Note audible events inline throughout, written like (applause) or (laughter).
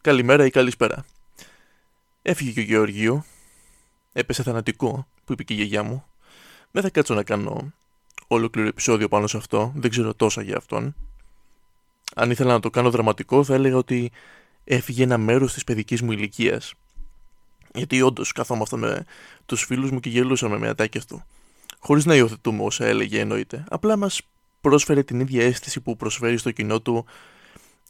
καλημέρα ή καλησπέρα. Έφυγε και ο Γεωργίου. Έπεσε θανατικό, που είπε και η γιαγιά μου. Δεν θα κάτσω να κάνω ολόκληρο επεισόδιο πάνω σε αυτό, δεν ξέρω τόσα για αυτόν. Αν ήθελα να το κάνω δραματικό, θα έλεγα ότι έφυγε ένα μέρος της παιδικής μου ηλικίας. Γιατί όντως καθόμασταν με τους φίλους μου και γελούσαμε με ατάκια του. Χωρίς να υιοθετούμε όσα έλεγε, εννοείται. Απλά μας πρόσφερε την ίδια αίσθηση που προσφέρει στο κοινό του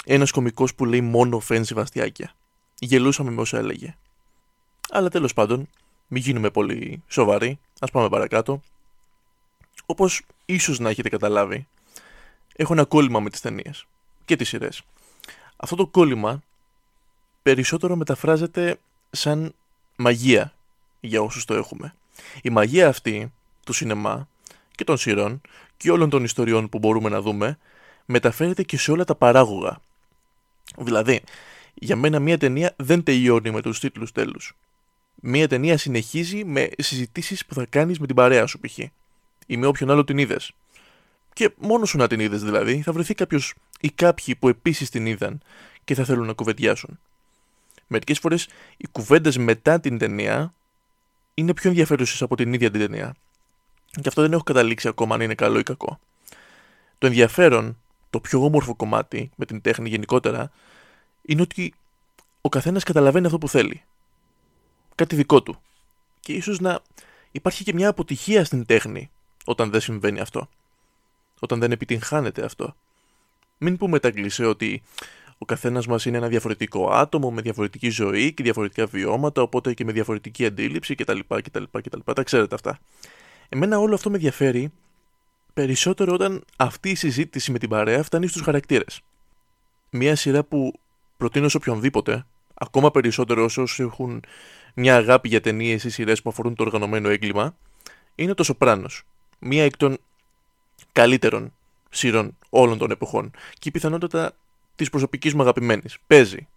ένας κωμικός που λέει μόνο φαίνεται βαστιάκια. Γελούσαμε με όσα έλεγε. Αλλά τέλος πάντων, μην γίνουμε πολύ σοβαροί, ας πάμε παρακάτω. Όπως ίσως να έχετε καταλάβει, έχω ένα κόλλημα με τις ταινίες και τις σειρές. Αυτό το κόλλημα περισσότερο μεταφράζεται σαν μαγεία για όσους το έχουμε. Η μαγεία αυτή του σινεμά και των σειρών και όλων των ιστοριών που μπορούμε να δούμε μεταφέρεται και σε όλα τα παράγωγα. Δηλαδή, για μένα μια ταινία δεν τελειώνει με τους τίτλους τέλους. Μια ταινία συνεχίζει με συζητήσεις που θα κάνεις με την παρέα σου π.χ. ή με όποιον άλλο την είδες. Και μόνο σου να την είδες δηλαδή, θα βρεθεί κάποιος ή κάποιοι που επίσης την είδαν και θα θέλουν να κουβεντιάσουν. Μερικές φορές οι κουβέντες μετά την ταινία είναι πιο ενδιαφέρουσες από την ίδια την ταινία. Και αυτό δεν έχω καταλήξει ακόμα αν είναι καλό ή κακό. Το ενδιαφέρον, το πιο όμορφο κομμάτι με την τέχνη γενικότερα, είναι ότι ο καθένας καταλαβαίνει αυτό που θέλει. Κάτι δικό του. Και ίσως να υπάρχει και μια αποτυχία στην τέχνη όταν δεν συμβαίνει αυτό. Όταν δεν επιτυγχάνεται αυτό. Μην πούμε τα κλεισέ ότι ο καθένας μας είναι ένα διαφορετικό άτομο με διαφορετική ζωή και διαφορετικά βιώματα, οπότε και με διαφορετική αντίληψη κτλ. κτλ, κτλ. Τα ξέρετε αυτά. Εμένα όλο αυτό με ενδιαφέρει περισσότερο όταν αυτή η συζήτηση με την παρέα φτάνει στους χαρακτήρες. Μία σειρά που προτείνω σε οποιονδήποτε, ακόμα περισσότερο όσου έχουν μια αγάπη για ταινίες ή σειρές που αφορούν το οργανωμένο έγκλημα, είναι το Σοπράνο. Μία εκ των καλύτερων σειρών όλων των εποχών. Και η πιθανότητα της προσωπικής μου αγαπημένης. Παίζει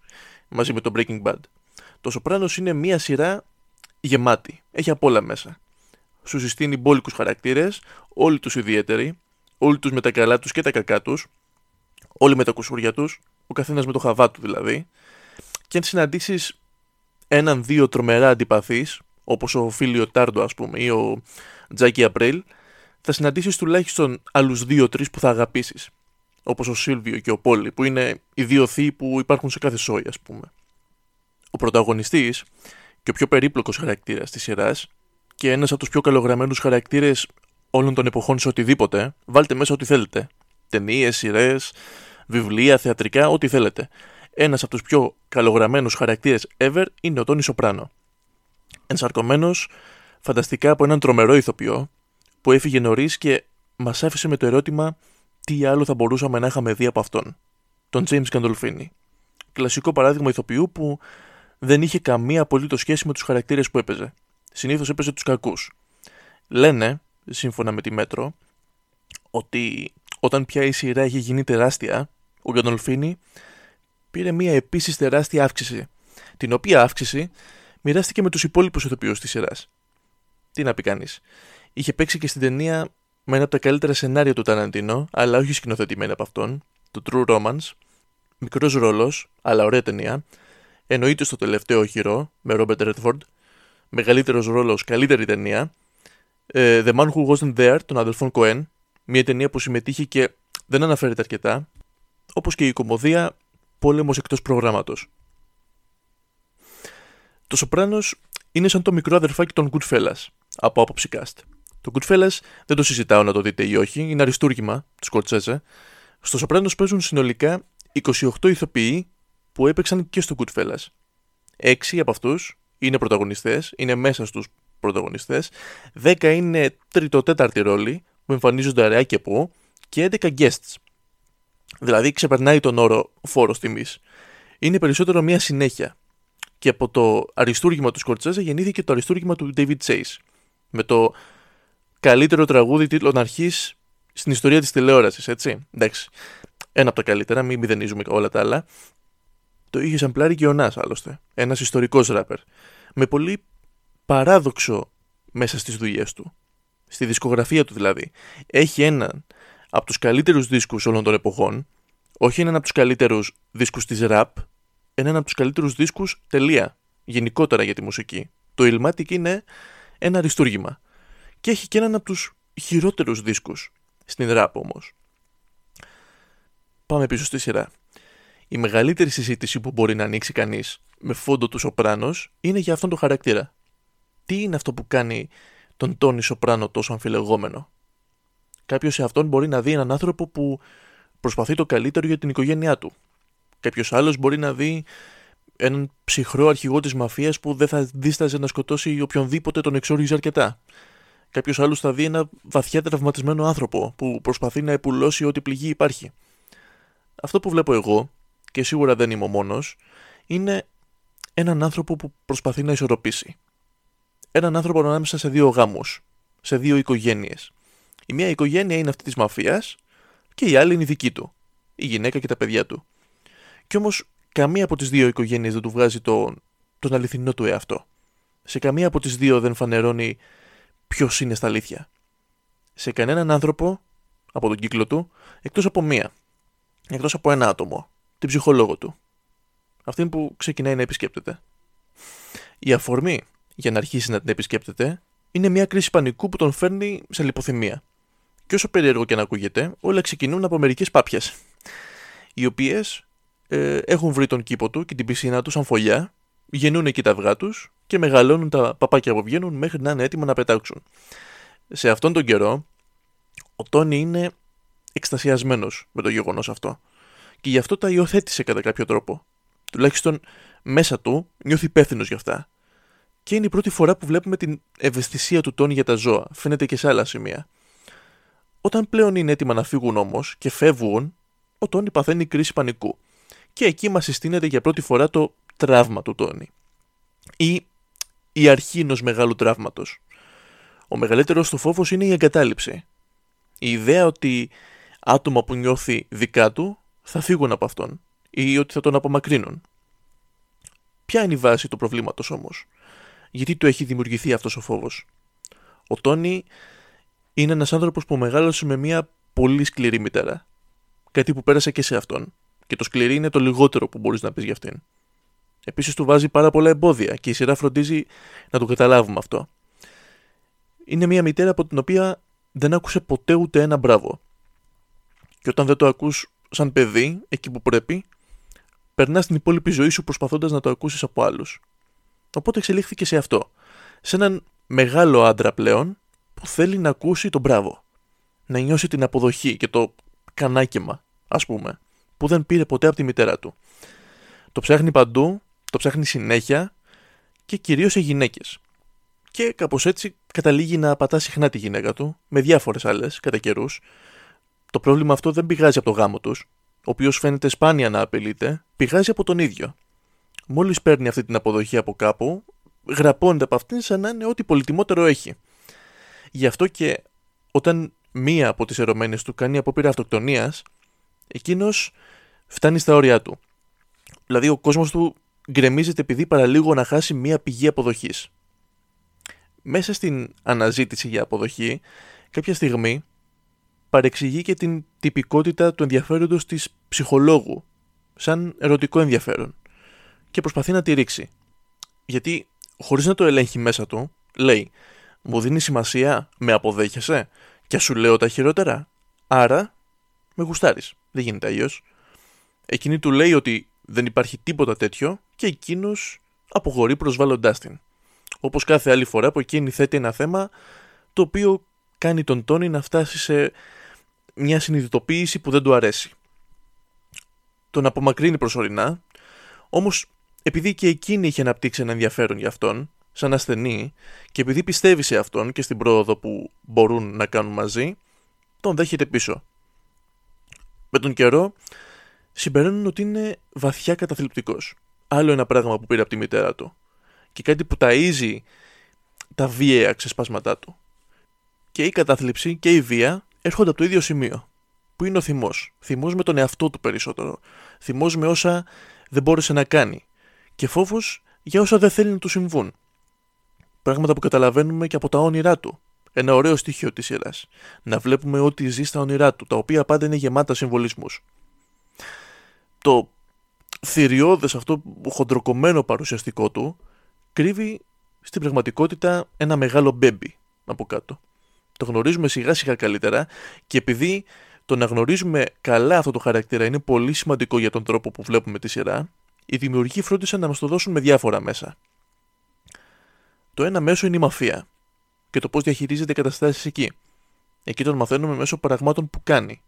μαζί με το Breaking Bad. Το Σοπράνο είναι μία σειρά γεμάτη. Έχει απ' όλα μέσα. Σου συστήνει μπόλικους χαρακτήρες, όλοι τους ιδιαίτεροι, όλοι τους με τα καλά τους και τα κακά τους, όλοι με τα κουσούρια τους, ο καθένας με το χαβά του δηλαδή. Και αν συναντήσεις έναν-δύο τρομερά αντιπαθείς, όπως ο Φίλιο Τάρντο, ας πούμε, ή ο Τζάκι Απρέλ, θα συναντήσεις τουλάχιστον άλλους δύο-τρει που θα αγαπήσεις όπως ο Σίλβιο και ο Πόλι, που είναι οι δύο θείοι που υπάρχουν σε κάθε σόι, ας πούμε. Ο πρωταγωνιστής και ο πιο περίπλοκος χαρακτήρας της σειράς και ένας από τους πιο καλογραμμένους χαρακτήρες όλων των εποχών σε οτιδήποτε, βάλτε μέσα ό,τι θέλετε. Ταινίες, σειρές, βιβλία, θεατρικά, ό,τι θέλετε. Ένας από τους πιο καλογραμμένους χαρακτήρες ever είναι ο Τόνι Σοπράνο. Ενσαρκωμένος φανταστικά από έναν τρομερό ηθοποιό που έφυγε νωρίς και μας άφησε με το ερώτημα τι άλλο θα μπορούσαμε να είχαμε δει από αυτόν; Τον James Gandolfini. Κλασικό παράδειγμα ηθοποιού που δεν είχε καμία απολύτως σχέση με τους χαρακτήρες που έπαιζε. Συνήθως έπαιζε τους κακούς. Λένε, σύμφωνα με τη Μέτρο, ότι όταν πια η σειρά είχε γίνει τεράστια, ο Γκαντολφίνη πήρε μια επίσης τεράστια αύξηση. Την οποία αύξηση μοιράστηκε με τους υπόλοιπους ηθοποιούς της σειράς. Τι να πει κανείς. Είχε παίξει και στην ταινία με ένα από τα καλύτερα σενάρια του Ταραντίνο, αλλά όχι σκηνοθετημένη από αυτόν, το True Romance, μικρός ρόλος, αλλά ωραία ταινία, εννοείται στο τελευταίο χειρό, με Robert Redford, μεγαλύτερος ρόλος, καλύτερη ταινία, ε, The Man Who Wasn't There, των αδελφών Cohen, μια ταινία που συμμετείχε και δεν αναφέρεται αρκετά, όπως και η κομμωδία Πόλεμος εκτός προγράμματος. Το Σοπράνος είναι σαν το μικρό αδερφάκι των Goodfellas, από άποψη cast. Το Goodfellas δεν το συζητάω να το δείτε ή όχι, είναι αριστούργημα του Σκορτσέζε. Στο Σοπράνο παίζουν συνολικά 28 ηθοποιοί που έπαιξαν και στο Goodfellas. Έξι από αυτούς είναι πρωταγωνιστές, είναι μέσα στους πρωταγωνιστές. 10 είναι τρίτο-τέταρτη ρόλη που εμφανίζονται αραιά και που και 11 guests. Δηλαδή ξεπερνάει τον όρο φόρος τιμής. Είναι περισσότερο μια συνέχεια. Και από το αριστούργημα του Σκορτσέζε γεννήθηκε το αριστούργημα του David Chase. Με το καλύτερο τραγούδι τίτλων αρχής στην ιστορία της τηλεόρασης, έτσι. Εντάξει. Ένα από τα καλύτερα, μην μηδενίζουμε όλα τα άλλα. Το είχε σαμπλάρει και ο Νάς, άλλωστε. Ένας ιστορικός ράπερ. Με πολύ παράδοξο μέσα στις δουλειές του. Στη δισκογραφία του δηλαδή. Έχει έναν από τους καλύτερους δίσκους όλων των εποχών. Όχι έναν από τους καλύτερους δίσκους της ραπ. είναι ένα από τους καλύτερους δίσκους, τελεία. Γενικότερα για τη μουσική. Το Ilmatic είναι ένα αριστούργημα. Και έχει και έναν από τους χειρότερους δίσκους. Στην rap όμως. Πάμε πίσω στη σειρά. Η μεγαλύτερη συζήτηση που μπορεί να ανοίξει κανείς με φόντο του Σοπράνος είναι για αυτόν τον χαρακτήρα. Τι είναι αυτό που κάνει τον Τόνι Σοπράνο τόσο αμφιλεγόμενο; Κάποιος σε αυτόν μπορεί να δει έναν άνθρωπο που προσπαθεί το καλύτερο για την οικογένειά του. Κάποιος άλλος μπορεί να δει έναν ψυχρό αρχηγό της μαφίας που δεν θα δίσταζε να σκοτώσει οποιονδήποτε τον εξόριζε αρκετά. Κάποιος άλλος θα δει ένα βαθιά τραυματισμένο άνθρωπο που προσπαθεί να επουλώσει ό,τι πληγή υπάρχει. Αυτό που βλέπω εγώ, και σίγουρα δεν είμαι ο μόνος, είναι έναν άνθρωπο που προσπαθεί να ισορροπήσει. Έναν άνθρωπο ανάμεσα σε δύο γάμους, σε δύο οικογένειες. Η μία οικογένεια είναι αυτή της μαφίας και η άλλη είναι η δική του, η γυναίκα και τα παιδιά του. Κι όμως καμία από τις δύο οικογένειες δεν του βγάζει τον, τον αληθινό του εαυτό. Σε καμία από τις δύο δεν φανερώνει ποιος είναι στα αλήθεια. Σε κανέναν άνθρωπο από τον κύκλο του, εκτός από μία. Εκτός από ένα άτομο, την ψυχολόγο του. Αυτήν που ξεκινάει να επισκέπτεται. Η αφορμή για να αρχίσει να την επισκέπτεται είναι μια κρίση πανικού που τον φέρνει σε λιποθυμία. Και όσο περίεργο και να ακούγεται, όλα ξεκινούν από μερικές πάπιες. Οι οποίες ε, έχουν βρει τον κήπο του και την πισίνα του σαν φωλιά, γεννούν εκεί τα αυγά τους και μεγαλώνουν τα παπάκια που βγαίνουν μέχρι να είναι έτοιμα να πετάξουν. Σε αυτόν τον καιρό, ο Τόνι είναι εκστασιασμένος με το γεγονός αυτό. Και γι' αυτό τα υιοθέτησε κατά κάποιο τρόπο. Τουλάχιστον μέσα του νιώθει υπεύθυνος γι' αυτά. Και είναι η πρώτη φορά που βλέπουμε την ευαισθησία του Τόνι για τα ζώα. Φαίνεται και σε άλλα σημεία. Όταν πλέον είναι έτοιμα να φύγουν όμως και φεύγουν, ο Τόνι παθαίνει κρίση πανικού. Και εκεί μας συστήνεται για πρώτη φορά το τραύμα του Τόνι. Ή η αρχή ενός μεγάλου τραύματος. Ο μεγαλύτερος του φόβος είναι η εγκατάλειψη. Η ιδέα ότι άτομα που νιώθει δικά του θα φύγουν από αυτόν ή ότι θα τον απομακρύνουν. Ποια είναι η βάση του προβλήματος όμως; Γιατί του έχει δημιουργηθεί αυτός ο φόβος; Ο Τόνι είναι ένας άνθρωπος που μεγάλωσε με μια πολύ σκληρή μητέρα. Κάτι που πέρασε και σε αυτόν. Και το σκληρή είναι το λιγότερο που μπορείς να πεις για αυτήν. Επίσης του βάζει πάρα πολλά εμπόδια και η σειρά φροντίζει να το καταλάβουμε αυτό. Είναι μια μητέρα από την οποία δεν άκουσε ποτέ ούτε ένα μπράβο. Και όταν δεν το ακούς σαν παιδί, εκεί που πρέπει, περνάς την υπόλοιπη ζωή σου προσπαθώντας να το ακούσεις από άλλους. Οπότε εξελίχθηκε σε αυτό. Σε έναν μεγάλο άντρα πλέον που θέλει να ακούσει τον μπράβο. Να νιώσει την αποδοχή και το κανάκεμα, ας πούμε, που δεν πήρε ποτέ από τη μητέρα του. Το ψάχνει παντού, το ψάχνει συνέχεια και κυρίως σε γυναίκες. Και κάπως έτσι καταλήγει να απατά συχνά τη γυναίκα του, με διάφορες άλλες κατά καιρούς, το πρόβλημα αυτό δεν πηγάζει από το γάμο τους, ο οποίος φαίνεται σπάνια να απειλείται, πηγάζει από τον ίδιο. Μόλις παίρνει αυτή την αποδοχή από κάπου, γραπώνεται από αυτήν σαν να είναι ό,τι πολυτιμότερο έχει. Γι' αυτό και όταν μία από τις ερωμένες του κάνει απόπειρα αυτοκτονίας, εκείνος φτάνει στα όρια του. Δηλαδή ο κόσμος του γκρεμίζεται επειδή παραλίγο να χάσει μία πηγή αποδοχής. Μέσα στην αναζήτηση για αποδοχή, κάποια στιγμή παρεξηγεί και την τυπικότητα του ενδιαφέροντος της ψυχολόγου, σαν ερωτικό ενδιαφέρον, και προσπαθεί να τη ρίξει. Γιατί, χωρίς να το ελέγχει μέσα του, λέει «Μου δίνει σημασία, με αποδέχεσαι και σου λέω τα χειρότερα, άρα με γουστάρεις, δεν γίνεται αλλιώς. Εκείνη του λέει ότι δεν υπάρχει τίποτα τέτοιο και εκείνος αποχωρεί προσβάλλοντάς την. Όπως κάθε άλλη φορά που εκείνη θέτει ένα θέμα το οποίο κάνει τον Τόνι να φτάσει σε μια συνειδητοποίηση που δεν του αρέσει. Τον απομακρύνει προσωρινά, όμως επειδή και εκείνη είχε αναπτύξει ένα ενδιαφέρον για αυτόν, σαν ασθενή, και επειδή πιστεύει σε αυτόν και στην πρόοδο που μπορούν να κάνουν μαζί, τον δέχεται πίσω. Με τον καιρό, συμπεραίνουν ότι είναι βαθιά καταθλιπτικός. Άλλο ένα πράγμα που πήρε από τη μητέρα του. Και κάτι που ταΐζει τα βίαια ξεσπάσματά του. Και η κατάθλιψη και η βία έρχονται από το ίδιο σημείο. Που είναι ο θυμός; Θυμός με τον εαυτό του περισσότερο. Θυμός με όσα δεν μπόρεσε να κάνει. Και φόβος για όσα δεν θέλει να του συμβούν. Πράγματα που καταλαβαίνουμε και από τα όνειρά του. Ένα ωραίο στοιχείο της σειρά. Να βλέπουμε ό,τι ζει στα όνειρά του, τα οποία πάντα είναι γεμάτα συμβολισμούς. Το θηριώδες αυτό χοντροκομμένο παρουσιαστικό του κρύβει στην πραγματικότητα ένα μεγάλο μπέμπι από κάτω. Το γνωρίζουμε σιγά σιγά καλύτερα και επειδή το να γνωρίζουμε καλά αυτό το χαρακτήρα είναι πολύ σημαντικό για τον τρόπο που βλέπουμε τη σειρά, οι δημιουργοί φρόντισαν να μας το δώσουν με διάφορα μέσα. Το ένα μέσο είναι η μαφία και το πώς διαχειρίζεται καταστάσεις εκεί. Εκεί τον μαθαίνουμε μέσω πραγμάτων που κάνει,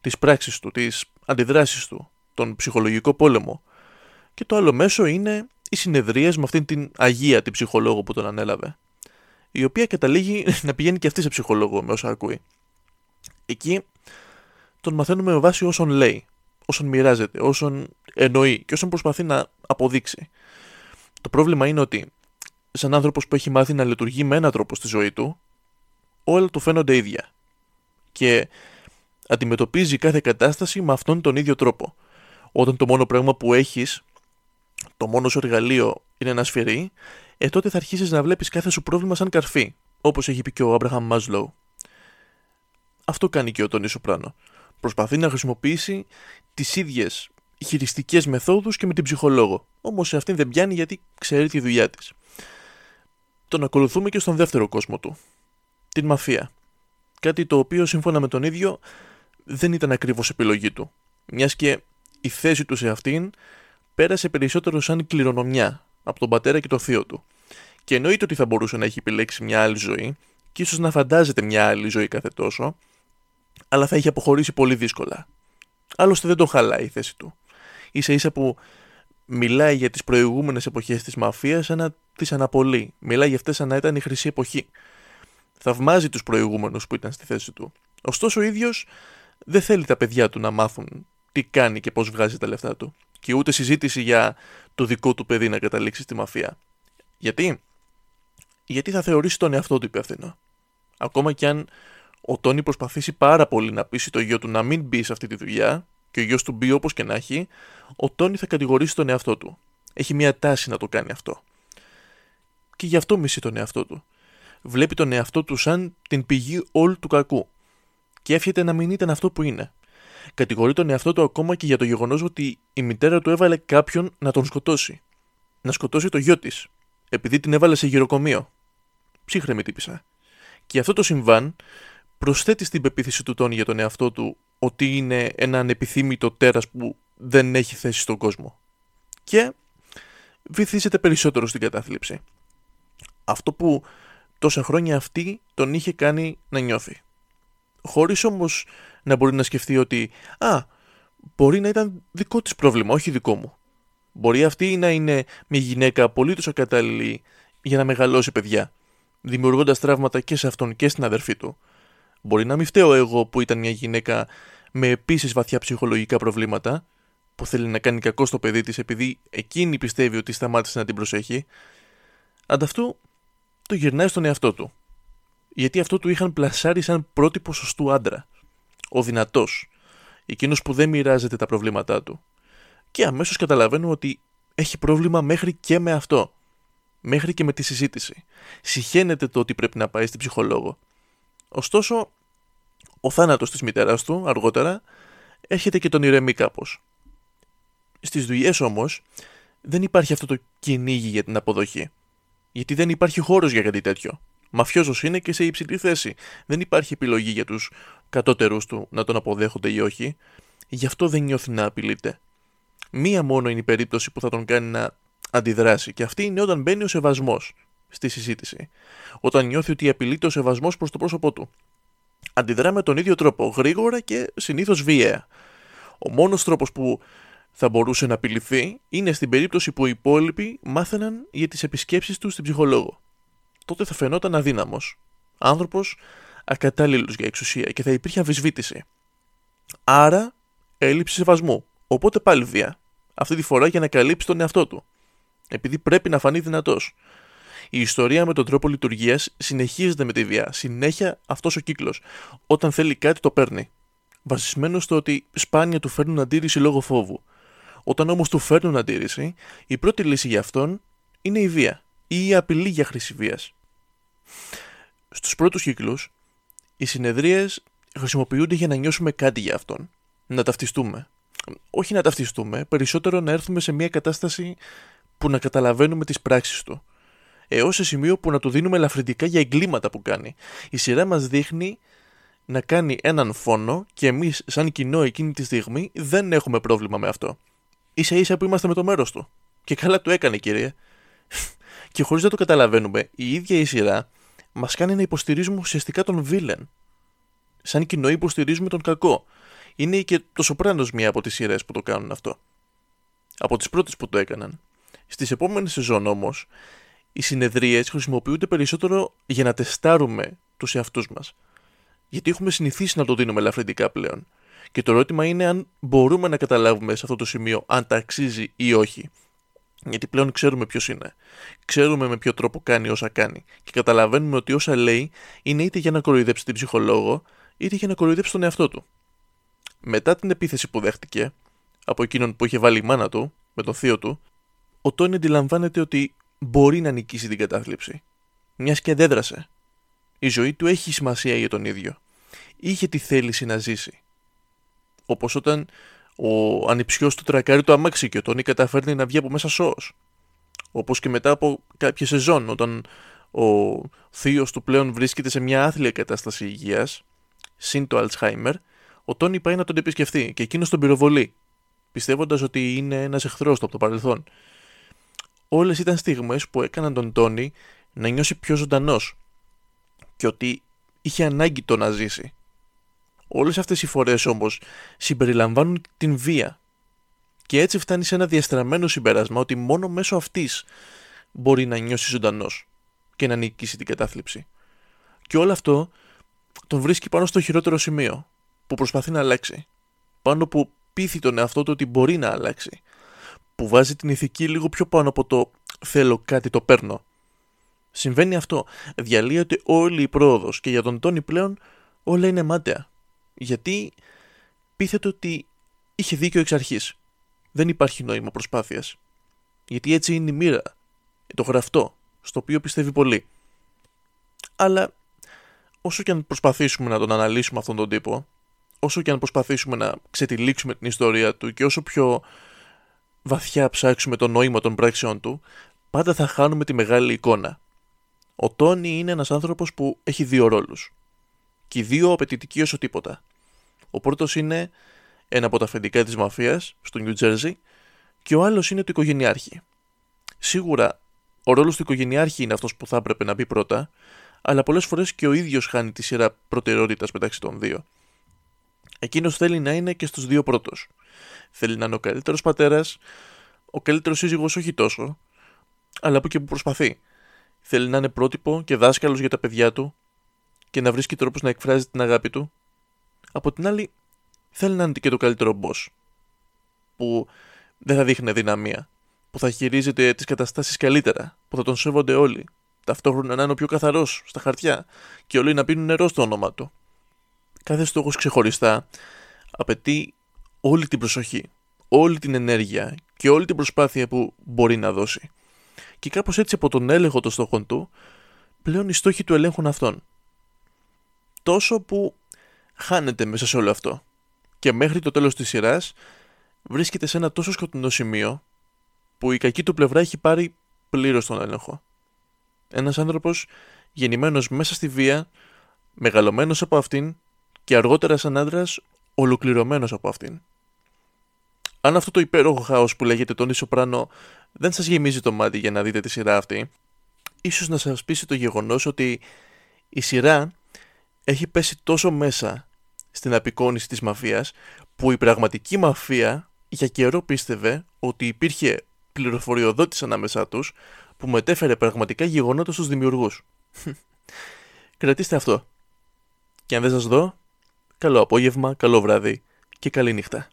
τις πράξεις του, τις αντιδράσεις του, τον ψυχολογικό πόλεμο. Και το άλλο μέσο είναι οι συνεδρίες με αυτήν την Αγία την ψυχολόγο που τον ανέλαβε. Η οποία καταλήγει (laughs) να πηγαίνει και αυτή σε ψυχολόγο με όσα ακούει. Εκεί τον μαθαίνουμε με βάση όσον λέει, όσον μοιράζεται, όσον εννοεί και όσον προσπαθεί να αποδείξει. Το πρόβλημα είναι ότι σαν άνθρωπος που έχει μάθει να λειτουργεί με έναν τρόπο στη ζωή του, όλα του φαίνονται ίδια. Και αντιμετωπίζει κάθε κατάσταση με αυτόν τον ίδιο τρόπο. Όταν το μόνο πράγμα που έχεις, το μόνο σου εργαλείο είναι ένα σφυρί, ε τότε θα αρχίσεις να βλέπεις κάθε σου πρόβλημα σαν καρφί, όπως έχει πει και ο Άμπραχαμ Μάσλοου. Αυτό κάνει και ο Τόνι Σοπράνο. Προσπαθεί να χρησιμοποιήσει τις ίδιες χειριστικές μεθόδους και με την ψυχολόγο. Όμως σε αυτήν δεν πιάνει γιατί ξέρει τη δουλειά της. Τον ακολουθούμε και στον δεύτερο κόσμο του. Την μαφία. Κάτι το οποίο σύμφωνα με τον ίδιο δεν ήταν ακριβώς επιλογή του. Μιας και η θέση του σε αυτήν πέρασε περισσότερο σαν κληρονομιά από τον πατέρα και το θείο του. Και εννοείται ότι θα μπορούσε να έχει επιλέξει μια άλλη ζωή και ίσως να φαντάζεται μια άλλη ζωή κάθε τόσο, αλλά θα είχε αποχωρήσει πολύ δύσκολα. Άλλωστε δεν τον χαλάει η θέση του. σα ίσα που μιλάει για τις προηγούμενες εποχές της μαφίας σαν να τις αναπολύει. Μιλάει για αυτές σαν να ήταν η χρυσή εποχή. Θαυμάζει τους προηγούμενους που ήταν στη θέση του. Ωστόσο ο ίδιος δεν θέλει τα παιδιά του να μάθουν τι κάνει και πώς βγάζει τα λεφτά του. Και ούτε συζήτηση για το δικό του παιδί να καταλήξει στη μαφία. Γιατί; Γιατί θα θεωρήσει τον εαυτό του υπεύθυνο. Ακόμα κι αν ο Τόνι προσπαθήσει πάρα πολύ να πείσει το γιο του να μην μπει σε αυτή τη δουλειά και ο γιος του μπει όπως και να έχει, ο Τόνι θα κατηγορήσει τον εαυτό του. Έχει μια τάση να το κάνει αυτό. Και γι' αυτό μισεί τον εαυτό του. Βλέπει τον εαυτό του σαν την πηγή όλου του κακού. Και εύχεται να μην ήταν αυτό που είναι. Κατηγορεί τον εαυτό του ακόμα και για το γεγονός ότι η μητέρα του έβαλε κάποιον να τον σκοτώσει. Να σκοτώσει το γιο της, επειδή την έβαλε σε γυροκομείο. Ψύχρεμη τύπησα. Και αυτό το συμβάν προσθέτει στην πεποίθηση του Τόνι για τον εαυτό του ότι είναι ένα ανεπιθύμητο τέρας που δεν έχει θέση στον κόσμο. Και βυθίζεται περισσότερο στην κατάθλιψη. Αυτό που τόσα χρόνια αυτή τον είχε κάνει να νιώθει. Χωρίς όμως να μπορεί να σκεφτεί ότι «Α, μπορεί να ήταν δικό της πρόβλημα, όχι δικό μου». Μπορεί αυτή να είναι μια γυναίκα απολύτως ακατάλληλη για να μεγαλώσει παιδιά, δημιουργώντας τραύματα και σε αυτόν και στην αδερφή του. Μπορεί να μην φταίω εγώ που ήταν μια γυναίκα με επίσης βαθιά ψυχολογικά προβλήματα, που θέλει να κάνει κακό στο παιδί της επειδή εκείνη πιστεύει ότι σταμάτησε να την προσέχει. Ανταυτού το γυρνάει στον εαυτό του. Γιατί αυτό του είχαν πλασάρει σαν πρότυπο σωστού άντρα. Ο δυνατός. Εκείνος που δεν μοιράζεται τα προβλήματά του. Και αμέσως καταλαβαίνω ότι έχει πρόβλημα μέχρι και με αυτό. Μέχρι και με τη συζήτηση. Συχαίνεται το ότι πρέπει να πάει στην ψυχολόγο. Ωστόσο, ο θάνατος της μητέρας του, αργότερα, έρχεται και τον ηρεμεί κάπως. Στις δουλειές όμως, δεν υπάρχει αυτό το κυνήγι για την αποδοχή. Γιατί δεν υπάρχει χώρος για κάτι τέτοιο. Μαφιόζος είναι και σε υψηλή θέση. Δεν υπάρχει επιλογή για τους κατώτερους του να τον αποδέχονται ή όχι. Γι' αυτό δεν νιώθει να απειλείται. Μία μόνο είναι η περίπτωση που θα τον κάνει να αντιδράσει και αυτή είναι όταν μπαίνει ο σεβασμός στη συζήτηση. Όταν νιώθει ότι απειλείται ο σεβασμός προς το πρόσωπό του. Αντιδρά με τον ίδιο τρόπο, γρήγορα και συνήθως βίαια. Ο μόνος τρόπος που θα μπορούσε να απειληθεί είναι στην περίπτωση που οι υπόλοιποι μάθαιναν για τις επισκέψεις του στην ψυχολόγο. Τότε θα φαινόταν αδύναμος. Άνθρωπος ακατάλληλος για εξουσία και θα υπήρχε αμφισβήτηση. Άρα, έλλειψη σεβασμού. Οπότε πάλι βία. Αυτή τη φορά για να καλύψει τον εαυτό του. Επειδή πρέπει να φανεί δυνατός. Η ιστορία με τον τρόπο λειτουργίας συνεχίζεται με τη βία. Συνέχεια αυτός ο κύκλος. Όταν θέλει κάτι, το παίρνει. Βασισμένο στο ότι σπάνια του φέρνουν αντίρρηση λόγω φόβου. Όταν όμως του φέρνουν αντίρρηση, η πρώτη λύση για αυτόν είναι η βία ή η απειλή για χρήση βίας. Στους πρώτους κύκλους, οι συνεδρίες χρησιμοποιούνται για να νιώσουμε κάτι για αυτόν. Να ταυτιστούμε. όχι να ταυτιστούμε, περισσότερο να έρθουμε σε μια κατάσταση που να καταλαβαίνουμε τις πράξεις του. Έως σε σημείο που να του δίνουμε ελαφρυντικά για εγκλήματα που κάνει. Η σειρά μας δείχνει να κάνει έναν φόνο και εμείς σαν κοινό εκείνη τη στιγμή δεν έχουμε πρόβλημα με αυτό. Ίσα ίσα που είμαστε με το μέρος του. Και καλά το έκανε κύριε. και χωρίς να το καταλαβαίνουμε, η ίδια η σειρά μας κάνει να υποστηρίζουμε ουσιαστικά τον βίλεν. Σαν κοινό υποστηρίζουμε τον κακό. Είναι και το Σοπράνος μία από τις σειρές που το κάνουν αυτό. Από τις πρώτες που το έκαναν. Στις επόμενες σεζόν όμως, οι συνεδρίες χρησιμοποιούνται περισσότερο για να τεστάρουμε τους εαυτούς μας. Γιατί έχουμε συνηθίσει να το δίνουμε ελαφρυντικά πλέον. Και το ερώτημα είναι αν μπορούμε να καταλάβουμε σε αυτό το σημείο αν τα αξίζει ή όχι. Γιατί πλέον ξέρουμε ποιος είναι. Ξέρουμε με ποιο τρόπο κάνει όσα κάνει. Και καταλαβαίνουμε ότι όσα λέει είναι είτε για να κοροϊδέψει την ψυχολόγο, είτε για να κοροϊδέψει τον εαυτό του. Μετά την επίθεση που δέχτηκε, από εκείνον που είχε βάλει η μάνα του, με τον θείο του, ο Τόνι αντιλαμβάνεται ότι μπορεί να νικήσει την κατάθλιψη. Μιας και αντέδρασε. Η ζωή του έχει σημασία για τον ίδιο. Είχε τη θέληση να ζήσει. Όπως όταν ο ανιψιός του τρακάρει το αμάξι και ο Τόνι καταφέρνει να βγει από μέσα σώος. Όπως και μετά από κάποια σεζόν όταν ο θείος του πλέον βρίσκεται σε μια άθλια κατάσταση υγείας, συν το Alzheimer, ο Τόνι πάει να τον επισκεφθεί και εκείνος τον πυροβολεί, πιστεύοντας ότι είναι ένας εχθρός του από το παρελθόν. Όλες ήταν στιγμές που έκαναν τον Τόνι να νιώσει πιο ζωντανός και ότι είχε ανάγκη το να ζήσει. Όλες αυτές οι φορές όμως συμπεριλαμβάνουν την βία και έτσι φτάνει σε ένα διαστραμμένο συμπέρασμα ότι μόνο μέσω αυτής μπορεί να νιώσει ζωντανός και να νικήσει την κατάθλιψη. Και όλο αυτό τον βρίσκει πάνω στο χειρότερο σημείο που προσπαθεί να αλλάξει. Πάνω που πείθει τον εαυτό του ότι μπορεί να αλλάξει. Που βάζει την ηθική λίγο πιο πάνω από το θέλω κάτι το παίρνω. Συμβαίνει αυτό. Διαλύεται όλη η πρόοδος και για τον Τόνι πλέον όλα είναι μάταια γιατί πείθεται ότι είχε δίκιο εξ αρχής. Δεν υπάρχει νόημα προσπάθειας. Γιατί έτσι είναι η μοίρα, το γραφτό, στο οποίο πιστεύει πολύ. Αλλά όσο και αν προσπαθήσουμε να τον αναλύσουμε αυτόν τον τύπο, όσο και αν προσπαθήσουμε να ξετυλίξουμε την ιστορία του και όσο πιο βαθιά ψάξουμε το νόημα των πράξεων του, πάντα θα χάνουμε τη μεγάλη εικόνα. Ο Τόνι είναι ένας άνθρωπος που έχει δύο ρόλους και οι δύο απαιτητικοί όσο τίποτα. Ο πρώτος είναι ένα από τα αφεντικά της μαφίας στο New Jersey και ο άλλος είναι το οικογενειάρχη. Σίγουρα ο ρόλος του οικογενειάρχη είναι αυτός που θα έπρεπε να μπει πρώτα, αλλά πολλές φορές και ο ίδιος χάνει τη σειρά προτεραιότητας μεταξύ των δύο. Εκείνος θέλει να είναι και στους δύο πρώτου. Θέλει να είναι ο καλύτερος πατέρας, ο καλύτερος σύζυγος όχι τόσο, αλλά που και που προσπαθεί. Θέλει να είναι πρότυπο και δάσκαλος για τα παιδιά του και να βρίσκει τρόπους να εκφράζει την αγάπη του. Από την άλλη, θέλει να είναι και το καλύτερο boss. Που δεν θα δείχνει δυναμία. Που θα χειρίζεται τις καταστάσεις καλύτερα. Που θα τον σέβονται όλοι. Ταυτόχρονα να είναι ο πιο καθαρός στα χαρτιά. Και όλοι να πίνουν νερό στο όνομα του. Κάθε στόχος ξεχωριστά απαιτεί όλη την προσοχή, όλη την ενέργεια και όλη την προσπάθεια που μπορεί να δώσει. Και κάπως έτσι από τον έλεγχο των στόχων του, πλέον οι στόχοι του ελέγχουν αυτόν τόσο που χάνεται μέσα σε όλο αυτό. Και μέχρι το τέλος της σειράς βρίσκεται σε ένα τόσο σκοτεινό σημείο που η κακή του πλευρά έχει πάρει πλήρως τον έλεγχο. Ένας άνθρωπος γεννημένος μέσα στη βία, μεγαλωμένος από αυτήν και αργότερα σαν άντρας ολοκληρωμένος από αυτήν. Αν αυτό το υπέροχο χάος που λέγεται τον Σοπράνο δεν σας γεμίζει το μάτι για να δείτε τη σειρά αυτή, ίσως να σας πείσει το γεγονός ότι η σειρά έχει πέσει τόσο μέσα στην απεικόνηση της μαφίας που η πραγματική μαφία για καιρό πίστευε ότι υπήρχε πληροφοριοδότης ανάμεσά τους που μετέφερε πραγματικά γεγονότα στους δημιουργούς. (laughs) Κρατήστε αυτό. Και αν δεν σας δω, καλό απόγευμα, καλό βράδυ και καλή νύχτα.